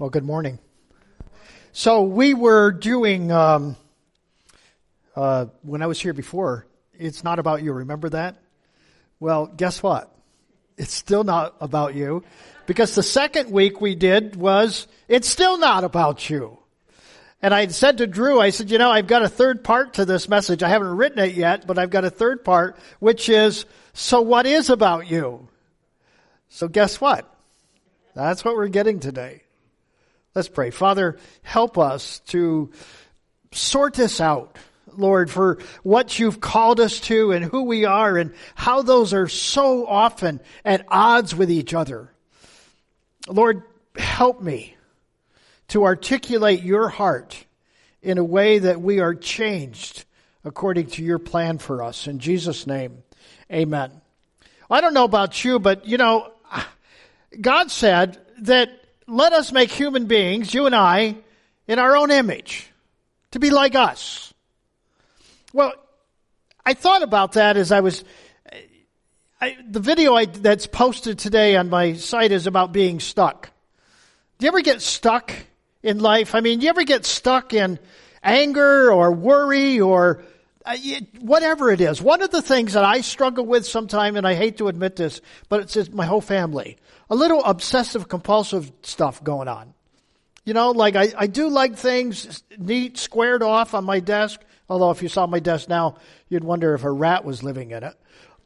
Well, good morning. So we were doing um, uh, when I was here before. It's not about you. Remember that? Well, guess what? It's still not about you, because the second week we did was it's still not about you. And I said to Drew, I said, you know, I've got a third part to this message. I haven't written it yet, but I've got a third part, which is, so what is about you? So guess what? That's what we're getting today. Let's pray. Father, help us to sort this out. Lord, for what you've called us to and who we are and how those are so often at odds with each other. Lord, help me to articulate your heart in a way that we are changed according to your plan for us. In Jesus' name, amen. I don't know about you, but you know, God said that let us make human beings, you and I, in our own image, to be like us. Well, I thought about that as I was. I, the video I, that's posted today on my site is about being stuck. Do you ever get stuck in life? I mean, you ever get stuck in anger or worry or uh, whatever it is? One of the things that I struggle with sometimes, and I hate to admit this, but it's my whole family a little obsessive compulsive stuff going on. You know, like I, I do like things neat, squared off on my desk. Although if you saw my desk now, you'd wonder if a rat was living in it.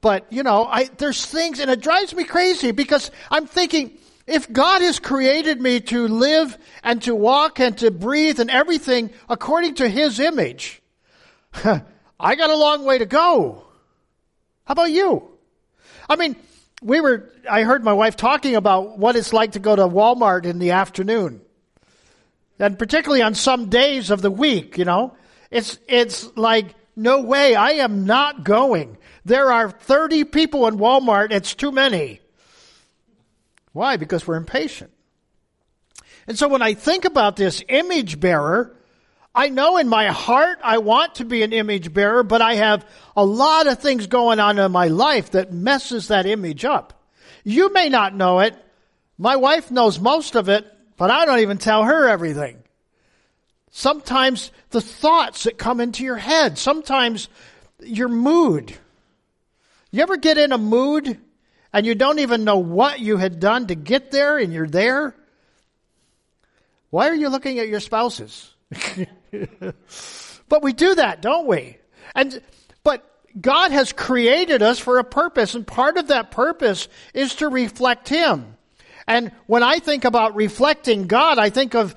But, you know, I, there's things, and it drives me crazy because I'm thinking, if God has created me to live and to walk and to breathe and everything according to His image, I got a long way to go. How about you? I mean, we were, I heard my wife talking about what it's like to go to Walmart in the afternoon. And particularly on some days of the week, you know, it's, it's like, no way, I am not going. There are 30 people in Walmart, it's too many. Why? Because we're impatient. And so when I think about this image bearer, I know in my heart I want to be an image bearer, but I have a lot of things going on in my life that messes that image up. You may not know it. My wife knows most of it, but I don't even tell her everything. Sometimes the thoughts that come into your head, sometimes your mood. You ever get in a mood and you don't even know what you had done to get there and you're there? Why are you looking at your spouses? but we do that, don't we? And, but God has created us for a purpose, and part of that purpose is to reflect Him. And when I think about reflecting God, I think of,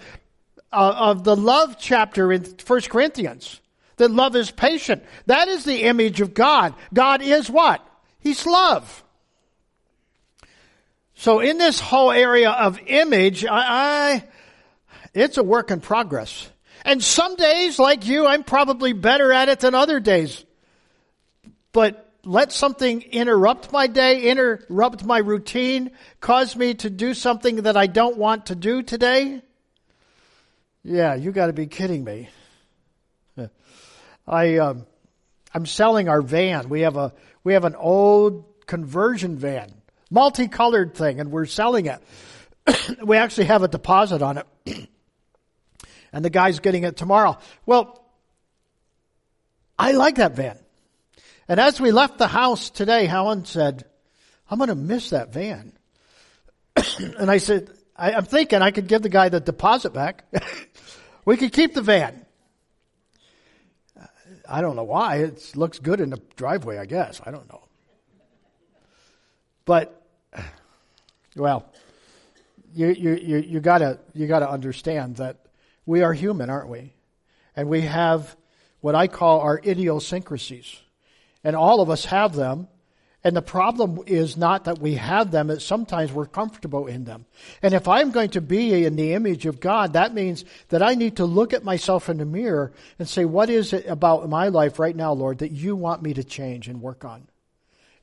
uh, of the love chapter in 1 Corinthians. That love is patient. That is the image of God. God is what? He's love. So in this whole area of image, I, I it's a work in progress. And some days, like you, I'm probably better at it than other days. But let something interrupt my day, interrupt my routine, cause me to do something that I don't want to do today? Yeah, you got to be kidding me. I um, I'm selling our van. We have a we have an old conversion van, multicolored thing, and we're selling it. we actually have a deposit on it and the guy's getting it tomorrow. Well, I like that van. And as we left the house today, Helen said, I'm going to miss that van. and I said, I, am thinking I could give the guy the deposit back. we could keep the van. Uh, I don't know why. It looks good in the driveway, I guess. I don't know. But, well, you, you, you, you gotta, you gotta understand that we are human, aren't we? And we have what I call our idiosyncrasies. And all of us have them. And the problem is not that we have them, it's sometimes we're comfortable in them. And if I'm going to be in the image of God, that means that I need to look at myself in the mirror and say, what is it about my life right now, Lord, that you want me to change and work on?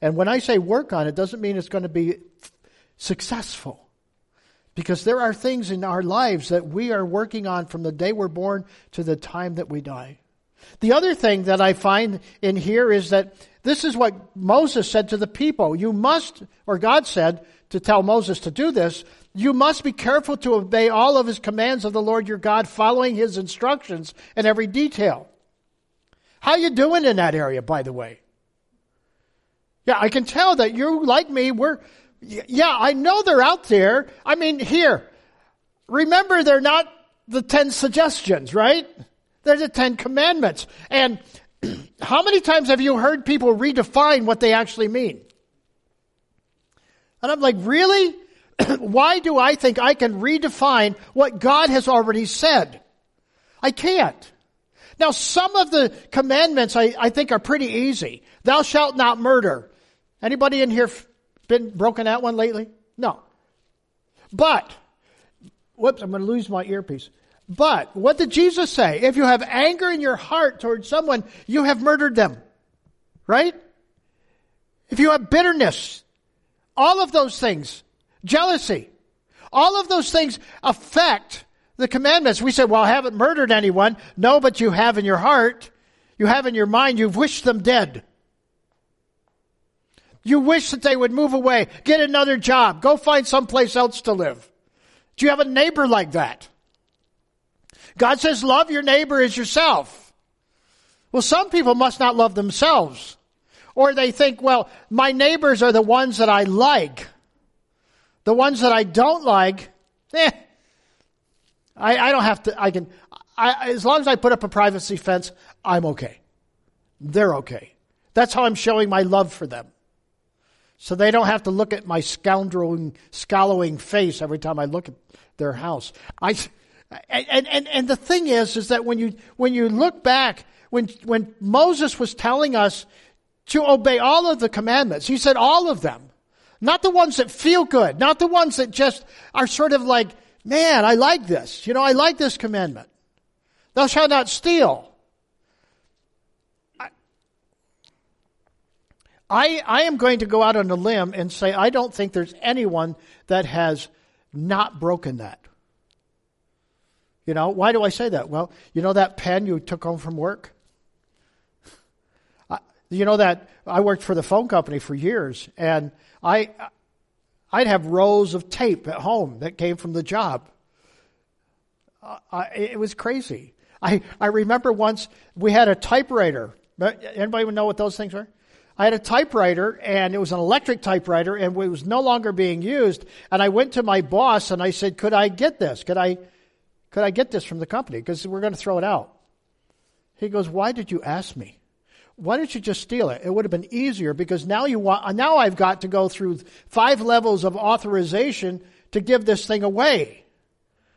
And when I say work on, it doesn't mean it's going to be successful. Because there are things in our lives that we are working on from the day we're born to the time that we die. The other thing that I find in here is that this is what Moses said to the people. You must, or God said to tell Moses to do this, You must be careful to obey all of his commands of the Lord your God, following his instructions in every detail. How you doing in that area, by the way? Yeah, I can tell that you, like me, we're, yeah, I know they're out there. I mean, here, remember they're not the ten suggestions, right? They're the ten commandments. And how many times have you heard people redefine what they actually mean? And I'm like, really? Why do I think I can redefine what God has already said? I can't. Now, some of the commandments I, I think are pretty easy. Thou shalt not murder. Anybody in here been broken that one lately? No. But, whoops, I'm going to lose my earpiece. But, what did Jesus say? If you have anger in your heart towards someone, you have murdered them. Right? If you have bitterness, all of those things, jealousy, all of those things affect the commandments. We say, well, I haven't murdered anyone. No, but you have in your heart, you have in your mind, you've wished them dead. You wish that they would move away, get another job, go find someplace else to live. Do you have a neighbor like that? God says, love your neighbor as yourself. Well, some people must not love themselves. Or they think, well, my neighbors are the ones that I like. The ones that I don't like, eh, I, I don't have to, I can, I, as long as I put up a privacy fence, I'm okay. They're okay. That's how I'm showing my love for them. So they don't have to look at my scoundreling, scowling face every time I look at their house. I, and, and, and the thing is, is that when you, when you look back, when, when Moses was telling us to obey all of the commandments, he said all of them. Not the ones that feel good, not the ones that just are sort of like, man, I like this. You know, I like this commandment. Thou shalt not steal. I, I am going to go out on a limb and say I don't think there's anyone that has not broken that. You know, why do I say that? Well, you know that pen you took home from work? you know that I worked for the phone company for years, and I, I'd have rows of tape at home that came from the job. I, it was crazy. I, I remember once we had a typewriter. Anybody know what those things were? I had a typewriter and it was an electric typewriter and it was no longer being used. And I went to my boss and I said, could I get this? Could I, could I get this from the company? Because we're going to throw it out. He goes, why did you ask me? Why didn't you just steal it? It would have been easier because now you want, now I've got to go through five levels of authorization to give this thing away.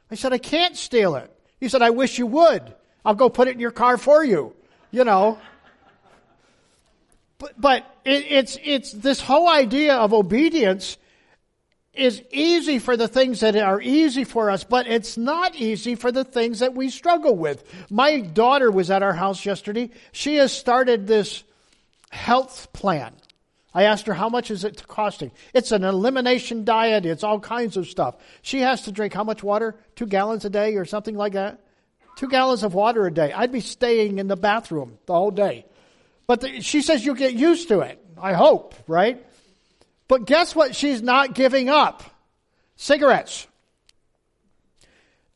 I said, I can't steal it. He said, I wish you would. I'll go put it in your car for you. You know. But, but it, it's, it's this whole idea of obedience is easy for the things that are easy for us, but it's not easy for the things that we struggle with. My daughter was at our house yesterday. She has started this health plan. I asked her, how much is it costing? It's an elimination diet. It's all kinds of stuff. She has to drink how much water? Two gallons a day or something like that? Two gallons of water a day. I'd be staying in the bathroom the whole day. But the, she says you'll get used to it. I hope, right? But guess what she's not giving up? Cigarettes.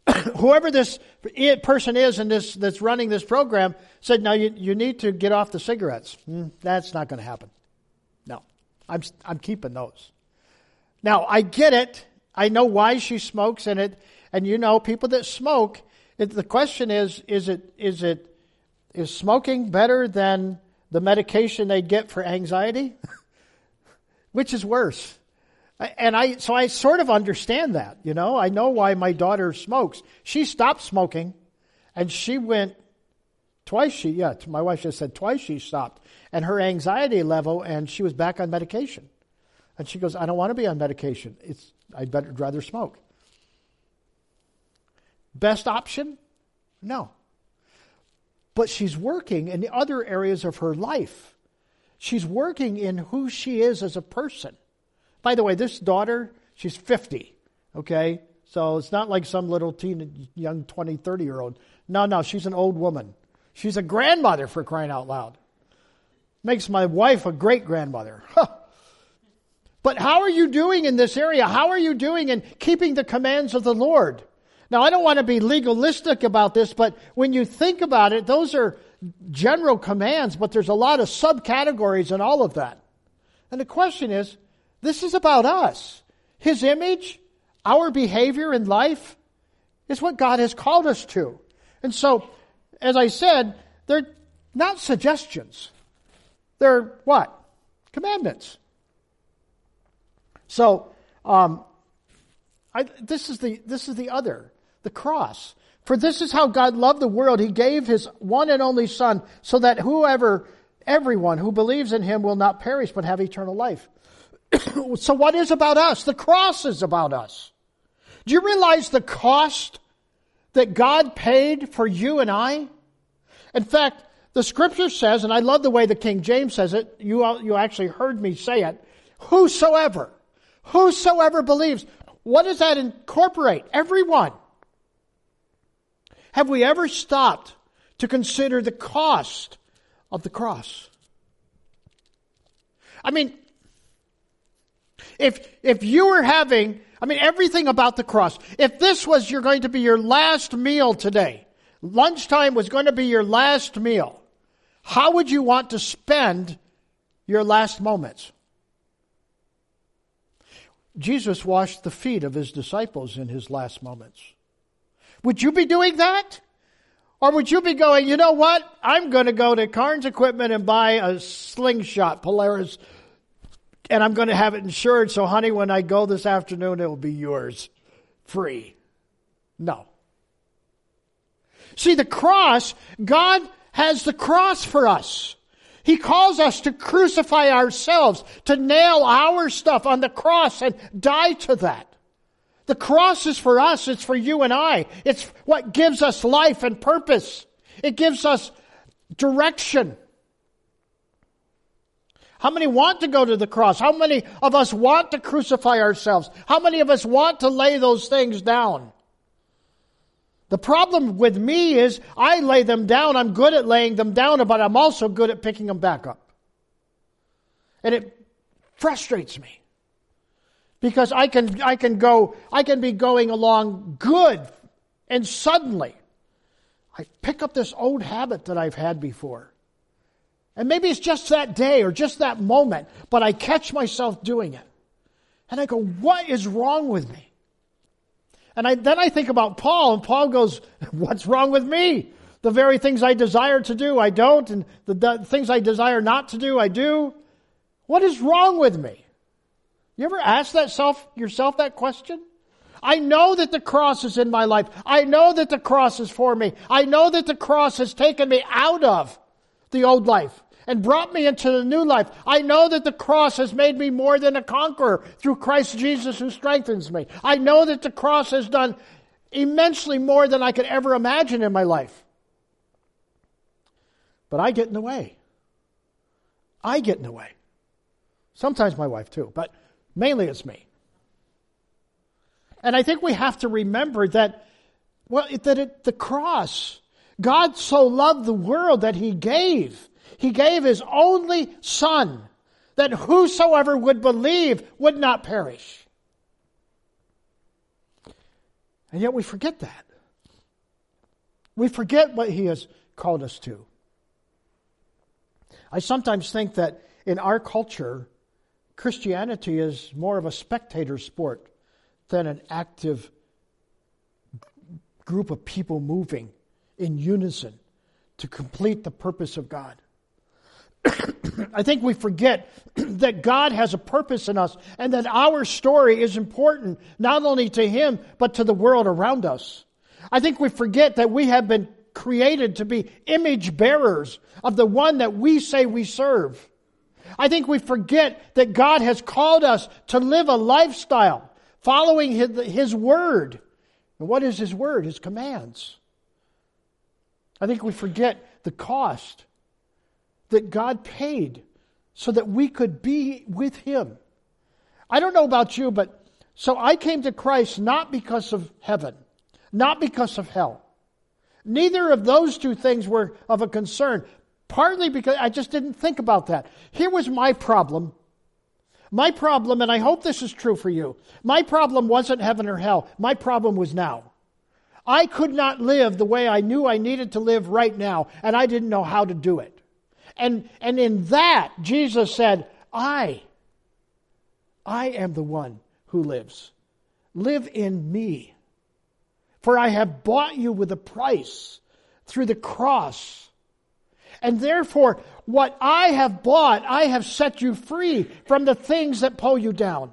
Whoever this person is in this, that's running this program said, no, you, you need to get off the cigarettes. Mm, that's not going to happen. No, I'm, I'm keeping those. Now, I get it. I know why she smokes and it, and you know, people that smoke, it, the question is, is it, is it, is smoking better than the medication they'd get for anxiety? Which is worse? And I, so I sort of understand that, you know. I know why my daughter smokes. She stopped smoking and she went twice she, yeah, my wife just said twice she stopped. And her anxiety level and she was back on medication. And she goes, I don't want to be on medication. It's, I'd better rather smoke. Best option? No. But she's working in the other areas of her life. She's working in who she is as a person. By the way, this daughter, she's 50, okay? So it's not like some little teen, young 20, 30 year old. No, no, she's an old woman. She's a grandmother for crying out loud. Makes my wife a great grandmother. But how are you doing in this area? How are you doing in keeping the commands of the Lord? Now, I don't want to be legalistic about this, but when you think about it, those are general commands, but there's a lot of subcategories in all of that. And the question is, this is about us. His image, our behavior in life is what God has called us to. And so, as I said, they're not suggestions. They're what? Commandments. So, um, I, this is the this is the other, the cross. For this is how God loved the world. He gave His one and only Son, so that whoever, everyone who believes in Him, will not perish but have eternal life. so, what is about us? The cross is about us. Do you realize the cost that God paid for you and I? In fact, the scripture says, and I love the way the King James says it, you, you actually heard me say it, whosoever, whosoever believes. What does that incorporate? Everyone. Have we ever stopped to consider the cost of the cross? I mean, if, if you were having, I mean, everything about the cross, if this was you're going to be your last meal today, lunchtime was going to be your last meal, how would you want to spend your last moments? Jesus washed the feet of his disciples in his last moments. Would you be doing that? Or would you be going, you know what? I'm going to go to Carnes Equipment and buy a slingshot Polaris and I'm going to have it insured. So, honey, when I go this afternoon, it will be yours free. No. See, the cross, God has the cross for us. He calls us to crucify ourselves, to nail our stuff on the cross and die to that. The cross is for us, it's for you and I. It's what gives us life and purpose. It gives us direction. How many want to go to the cross? How many of us want to crucify ourselves? How many of us want to lay those things down? The problem with me is I lay them down. I'm good at laying them down, but I'm also good at picking them back up. And it frustrates me. Because I can, I can go, I can be going along good and suddenly I pick up this old habit that I've had before. And maybe it's just that day or just that moment, but I catch myself doing it. And I go, what is wrong with me? And I, then I think about Paul, and Paul goes, what's wrong with me? The very things I desire to do, I don't, and the, the things I desire not to do, I do. What is wrong with me? You ever ask that self, yourself that question? I know that the cross is in my life. I know that the cross is for me. I know that the cross has taken me out of the old life and brought me into the new life. I know that the cross has made me more than a conqueror through Christ Jesus who strengthens me. I know that the cross has done immensely more than I could ever imagine in my life. But I get in the way. I get in the way. Sometimes my wife too, but mainly it's me. And I think we have to remember that, well, that it, the cross God so loved the world that he gave. He gave his only son that whosoever would believe would not perish. And yet we forget that. We forget what he has called us to. I sometimes think that in our culture, Christianity is more of a spectator sport than an active group of people moving in unison to complete the purpose of God. I think we forget that God has a purpose in us and that our story is important not only to Him, but to the world around us. I think we forget that we have been created to be image bearers of the one that we say we serve. I think we forget that God has called us to live a lifestyle following His, his Word. And what is His Word? His commands. I think we forget the cost that God paid so that we could be with Him. I don't know about you, but so I came to Christ not because of heaven, not because of hell. Neither of those two things were of a concern, partly because I just didn't think about that. Here was my problem. My problem, and I hope this is true for you, my problem wasn't heaven or hell. My problem was now. I could not live the way I knew I needed to live right now, and I didn't know how to do it. And, and in that, Jesus said, I, I am the one who lives. Live in me. For I have bought you with a price through the cross. And therefore, what I have bought, I have set you free from the things that pull you down.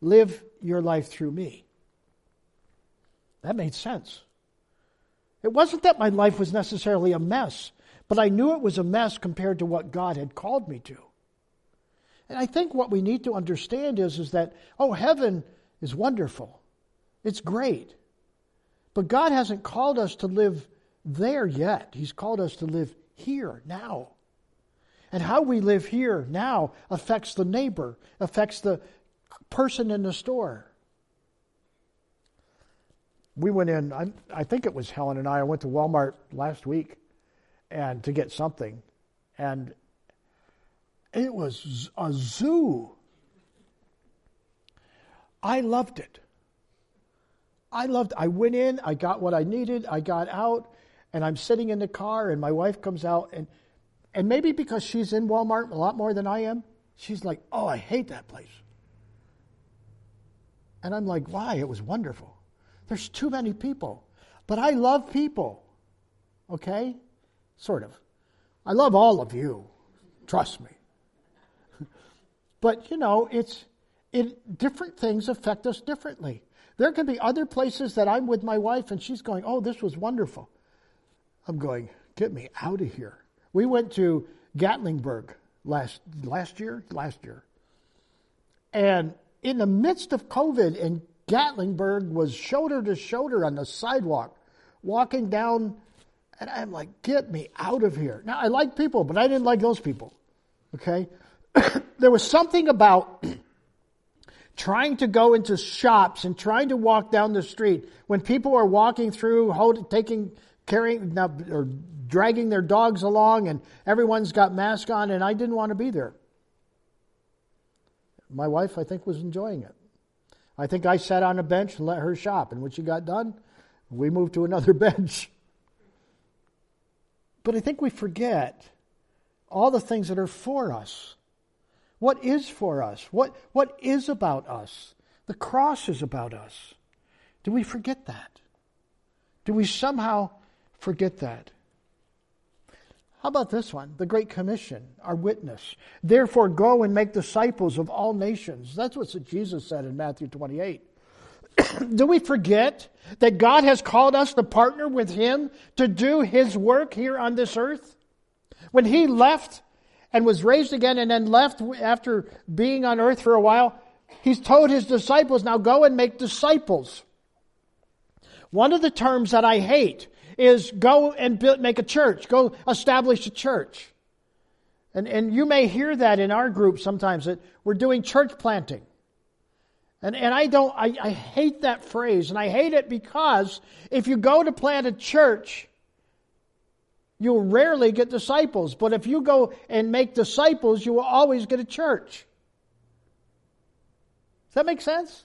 Live your life through me. That made sense. It wasn't that my life was necessarily a mess, but I knew it was a mess compared to what God had called me to. And I think what we need to understand is, is that, oh, heaven is wonderful. It's great. But God hasn't called us to live there yet. He's called us to live here, now. And how we live here now affects the neighbor, affects the person in the store. We went in, I, I think it was Helen and I, I went to Walmart last week and to get something. And it was a zoo. I loved it. I loved I went in, I got what I needed, I got out, and I'm sitting in the car and my wife comes out and and maybe because she's in Walmart a lot more than I am, she's like, "Oh, I hate that place." And I'm like, "Why? It was wonderful." There's too many people. But I love people. Okay? Sort of. I love all of you. Trust me. but, you know, it's it different things affect us differently. There can be other places that I'm with my wife and she's going, "Oh, this was wonderful." I'm going, "Get me out of here." We went to Gatlinburg last last year, last year. And in the midst of COVID and Gatlinburg was shoulder to shoulder on the sidewalk, walking down, and I'm like, get me out of here. Now, I like people, but I didn't like those people. Okay? there was something about trying to go into shops and trying to walk down the street when people are walking through, holding, taking, carrying, or dragging their dogs along, and everyone's got masks on, and I didn't want to be there. My wife, I think, was enjoying it. I think I sat on a bench and let her shop. And when she got done, we moved to another bench. But I think we forget all the things that are for us. What is for us? What, what is about us? The cross is about us. Do we forget that? Do we somehow forget that? How about this one? The Great Commission, our witness. Therefore, go and make disciples of all nations. That's what Jesus said in Matthew 28. do we forget that God has called us to partner with Him to do His work here on this earth? When He left and was raised again and then left after being on earth for a while, He's told His disciples, now go and make disciples. One of the terms that I hate is go and build, make a church, go establish a church. And, and you may hear that in our group sometimes that we're doing church planting. And, and I don't, I, I hate that phrase. And I hate it because if you go to plant a church, you'll rarely get disciples. But if you go and make disciples, you will always get a church. Does that make sense?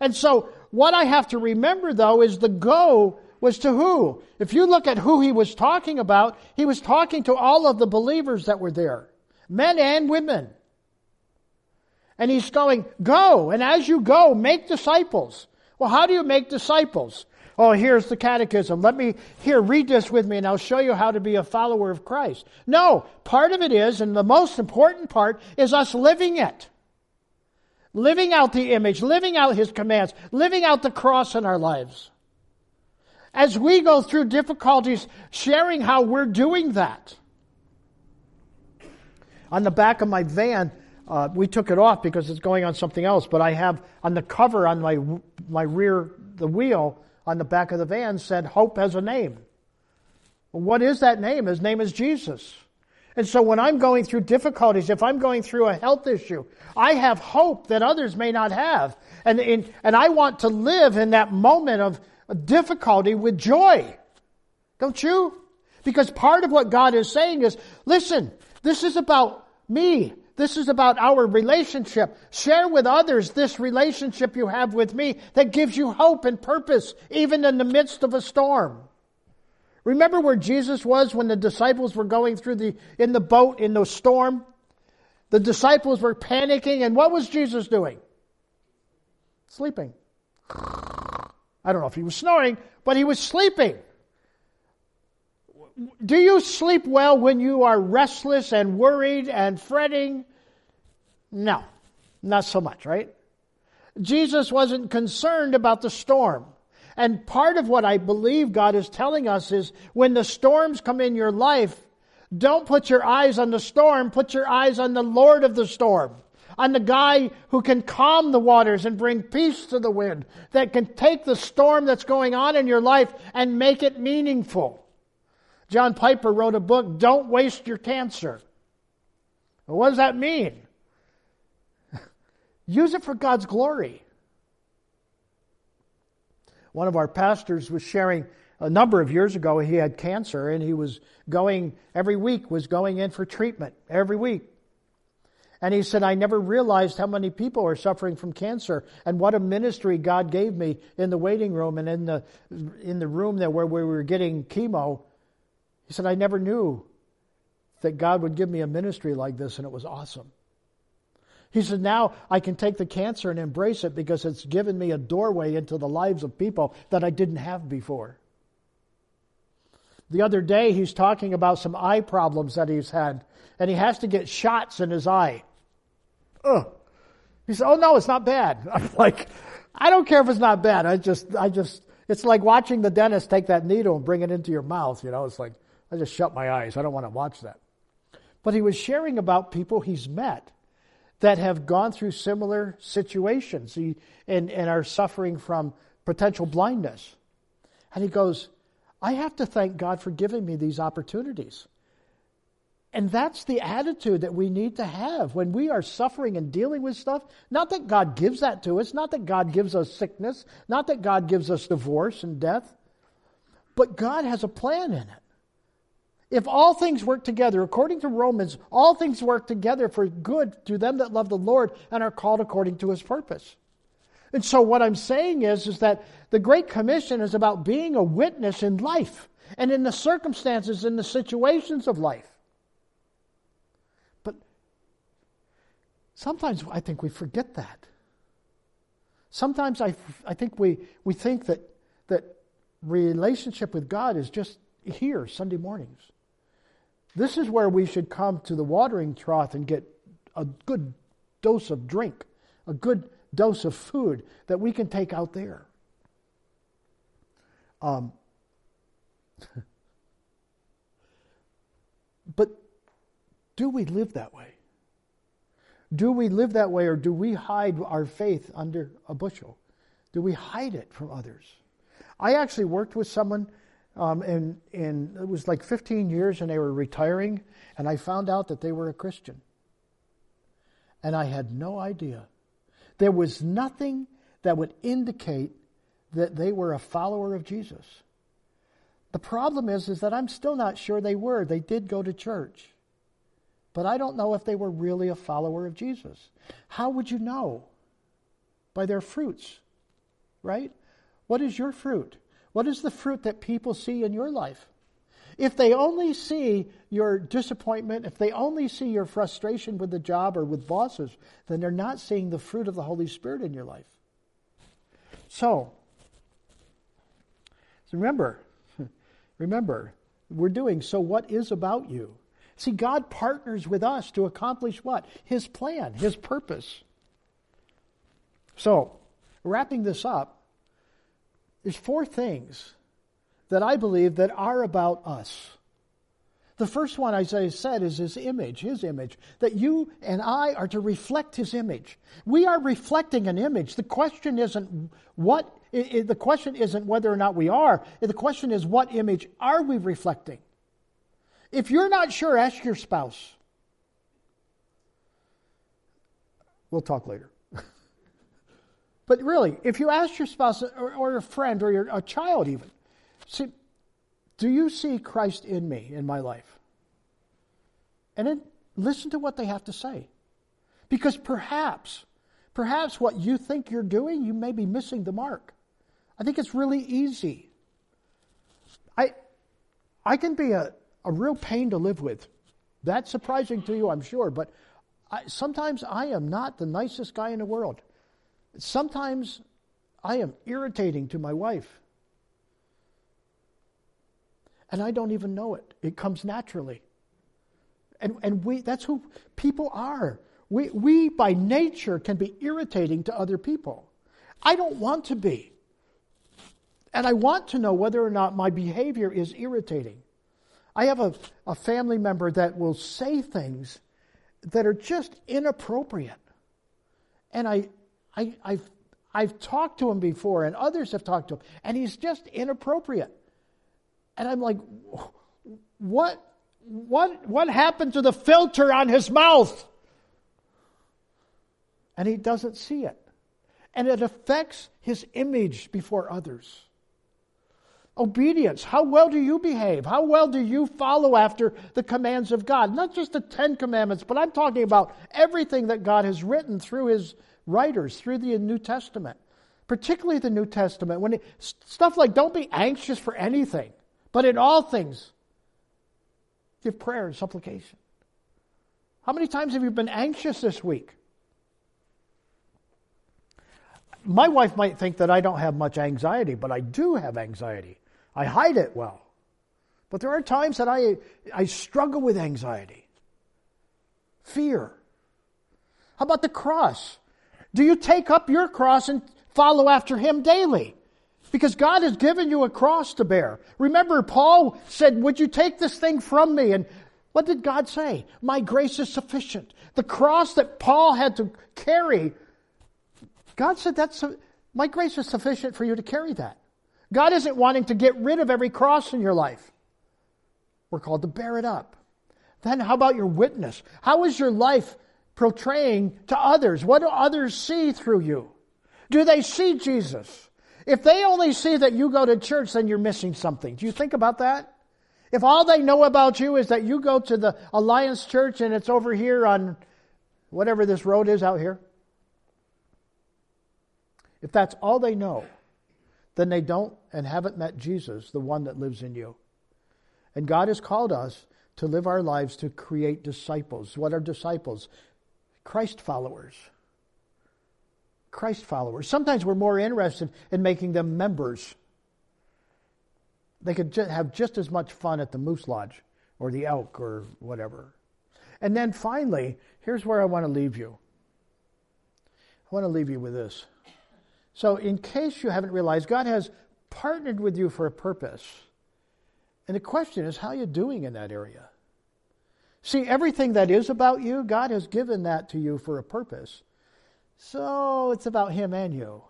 And so what I have to remember though is the go was to who? If you look at who he was talking about, he was talking to all of the believers that were there, men and women. And he's going, go, and as you go, make disciples. Well, how do you make disciples? Oh, here's the catechism. Let me, here, read this with me and I'll show you how to be a follower of Christ. No, part of it is, and the most important part, is us living it. Living out the image, living out His commands, living out the cross in our lives as we go through difficulties, sharing how we're doing that. On the back of my van, uh, we took it off because it's going on something else, but I have on the cover on my, my rear, the wheel on the back of the van said, Hope has a name. Well, what is that name? His name is Jesus. And so when I'm going through difficulties, if I'm going through a health issue, I have hope that others may not have. And, and, and I want to live in that moment of, difficulty with joy. Don't you? Because part of what God is saying is, listen, this is about me. This is about our relationship. Share with others this relationship you have with me that gives you hope and purpose, even in the midst of a storm. Remember where Jesus was when the disciples were going through the, in the boat in the storm? The disciples were panicking, and what was Jesus doing? Sleeping. I don't know if he was snoring, but he was sleeping. Do you sleep well when you are restless and worried and fretting? No, not so much, right? Jesus wasn't concerned about the storm. And part of what I believe God is telling us is when the storms come in your life, don't put your eyes on the storm, put your eyes on the Lord of the storm, on the guy who can calm the waters and bring peace to the wind, that can take the storm that's going on in your life and make it meaningful. John Piper wrote a book, Don't Waste Your Cancer. Well, what does that mean? Use it for God's glory. One of our pastors was sharing a number of years ago he had cancer and he was going every week was going in for treatment every week and he said i never realized how many people are suffering from cancer and what a ministry god gave me in the waiting room and in the in the room there where we were getting chemo he said i never knew that god would give me a ministry like this and it was awesome he said, Now I can take the cancer and embrace it because it's given me a doorway into the lives of people that I didn't have before. The other day, he's talking about some eye problems that he's had, and he has to get shots in his eye. Ugh. He said, "Oh no, it's not bad." I'm like, "I don't care if it's not bad. I just, I just, it's like watching the dentist take that needle and bring it into your mouth. You know, it's like I just shut my eyes. I don't want to watch that." But he was sharing about people he's met that have gone through similar situations and, and are suffering from potential blindness. And he goes, I have to thank God for giving me these opportunities. And that's the attitude that we need to have when we are suffering and dealing with stuff. Not that God gives that to us, not that God gives us sickness, not that God gives us divorce and death, but God has a plan in it. If all things work together, according to Romans, all things work together for good to them that love the Lord and are called according to his purpose. And so what I'm saying is, is that the Great Commission is about being a witness in life and in the circumstances, in the situations of life. But sometimes I think we forget that. Sometimes I, I think we, we think that, that relationship with God is just here Sunday mornings. This is where we should come to the watering trough and get a good dose of drink, a good dose of food that we can take out there. Um, but do we live that way? Do we live that way or do we hide our faith under a bushel? Do we hide it from others? I actually worked with someone, um, and, and it was like 15 years, and they were retiring, and I found out that they were a Christian. And I had no idea. There was nothing that would indicate that they were a follower of Jesus. The problem is, is that I'm still not sure they were. They did go to church. But I don't know if they were really a follower of Jesus. How would you know? By their fruits, right? What is your fruit? What is the fruit that people see in your life? If they only see your disappointment, if they only see your frustration with the job or with bosses, then they're not seeing the fruit of the Holy Spirit in your life. So, remember, remember, we're doing so what is about you. See, God partners with us to accomplish what? His plan, His purpose. So, wrapping this up, there's four things that I believe that are about us. The first one, as I said, is his image, his image, that you and I are to reflect his image. We are reflecting an image. The question isn't what, the question isn't whether or not we are. The question is what image are we reflecting? If you're not sure, ask your spouse. We'll talk later. but really, if you ask your spouse or, or a friend or your, a child even, See, do you see Christ in me, in my life? And then listen to what they have to say. Because perhaps, perhaps what you think you're doing, you may be missing the mark. I think it's really easy. I, I can be a, a real pain to live with. That's surprising to you, I'm sure, but I, sometimes I am not the nicest guy in the world. Sometimes I am irritating to my wife. And I don't even know it. It comes naturally. And, and we, that's who people are. We, we, by nature, can be irritating to other people. I don't want to be. And I want to know whether or not my behavior is irritating. I have a, a family member that will say things that are just inappropriate. And I, I, I've, I've talked to him before, and others have talked to him, and he's just inappropriate. And I'm like, what, what, what happened to the filter on his mouth? And he doesn't see it. And it affects his image before others. Obedience. How well do you behave? How well do you follow after the commands of God? Not just the Ten Commandments, but I'm talking about everything that God has written through his writers, through the New Testament, particularly the New Testament. When it, stuff like don't be anxious for anything, but in all things, give prayer and supplication. How many times have you been anxious this week? My wife might think that I don't have much anxiety, but I do have anxiety. I hide it well. But there are times that I, I struggle with anxiety, fear. How about the cross? Do you take up your cross and follow after Him daily? Because God has given you a cross to bear. Remember, Paul said, Would you take this thing from me? And what did God say? My grace is sufficient. The cross that Paul had to carry, God said, That's my grace is sufficient for you to carry that. God isn't wanting to get rid of every cross in your life. We're called to bear it up. Then, how about your witness? How is your life portraying to others? What do others see through you? Do they see Jesus? If they only see that you go to church, then you're missing something. Do you think about that? If all they know about you is that you go to the Alliance Church and it's over here on whatever this road is out here, if that's all they know, then they don't and haven't met Jesus, the one that lives in you. And God has called us to live our lives to create disciples. What are disciples? Christ followers. Christ followers. Sometimes we're more interested in making them members. They could have just as much fun at the Moose Lodge or the Elk or whatever. And then finally, here's where I want to leave you. I want to leave you with this. So, in case you haven't realized, God has partnered with you for a purpose. And the question is, how are you doing in that area? See, everything that is about you, God has given that to you for a purpose. So it's about Him and you.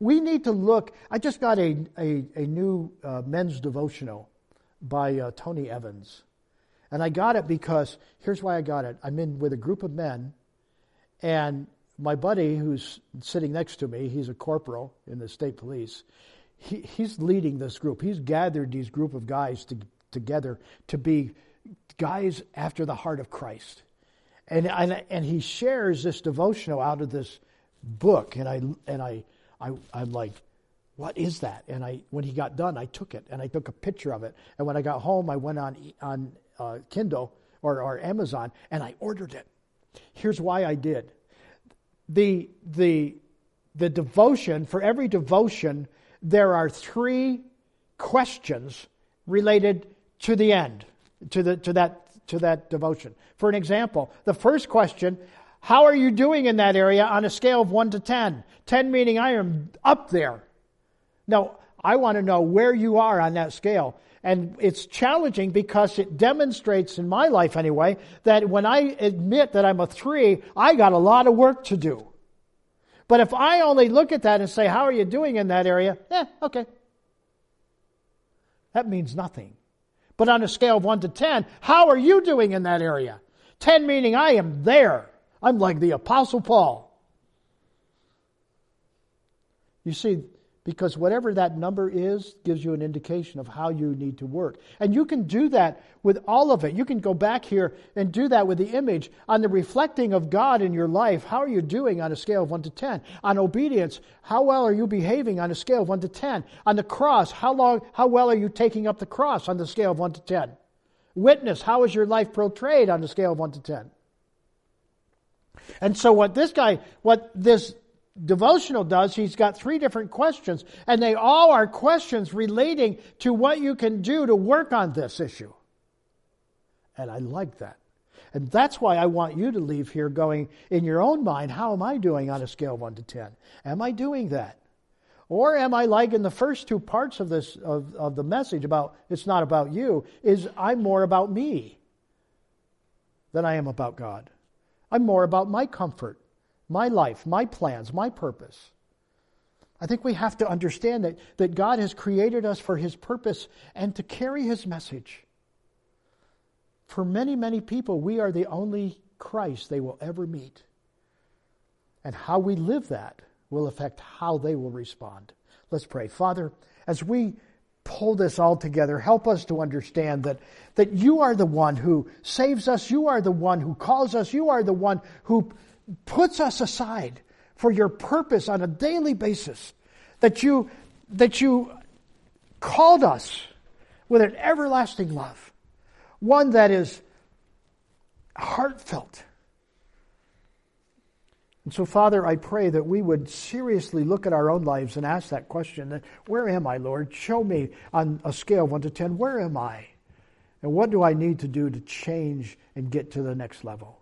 We need to look. I just got a, a, a new uh, men's devotional by uh, Tony Evans. And I got it because here's why I got it. I'm in with a group of men, and my buddy who's sitting next to me, he's a corporal in the state police. He, he's leading this group. He's gathered these group of guys to, together to be guys after the heart of Christ. And, and, and he shares this devotional out of this book. And, I, and I, I, I'm like, what is that? And I, when he got done, I took it and I took a picture of it. And when I got home, I went on, on uh, Kindle or, or Amazon and I ordered it. Here's why I did the, the, the devotion, for every devotion, there are three questions related to the end, to, the, to, that, to that devotion. For an example, the first question, how are you doing in that area on a scale of 1 to 10? 10 meaning I am up there. Now, I want to know where you are on that scale. And it's challenging because it demonstrates, in my life anyway, that when I admit that I'm a three, I got a lot of work to do. But if I only look at that and say, How are you doing in that area? Eh, okay. That means nothing. But on a scale of 1 to 10, how are you doing in that area? 10 meaning I am there. I'm like the Apostle Paul. You see, because whatever that number is gives you an indication of how you need to work. And you can do that with all of it. You can go back here and do that with the image on the reflecting of God in your life. How are you doing on a scale of 1 to 10? On obedience, how well are you behaving on a scale of 1 to 10? On the cross, how long how well are you taking up the cross on the scale of 1 to 10? Witness, how is your life portrayed on a scale of 1 to 10? And so what this guy, what this devotional does, he's got three different questions, and they all are questions relating to what you can do to work on this issue. And I like that. And that's why I want you to leave here going in your own mind, how am I doing on a scale of 1 to 10? Am I doing that? Or am I like in the first two parts of this of, of the message about it's not about you, is I'm more about me than I am about God. I'm more about my comfort my life, my plans, my purpose. I think we have to understand that, that God has created us for His purpose and to carry His message. For many, many people, we are the only Christ they will ever meet. And how we live that will affect how they will respond. Let's pray. Father, as we pull this all together, help us to understand that, that you are the one who saves us, you are the one who calls us, you are the one who puts us aside for your purpose on a daily basis. That you, that you called us with an everlasting love, one that is heartfelt. And so, Father, I pray that we would seriously look at our own lives and ask that question Where am I, Lord? Show me on a scale of 1 to 10, where am I? And what do I need to do to change and get to the next level?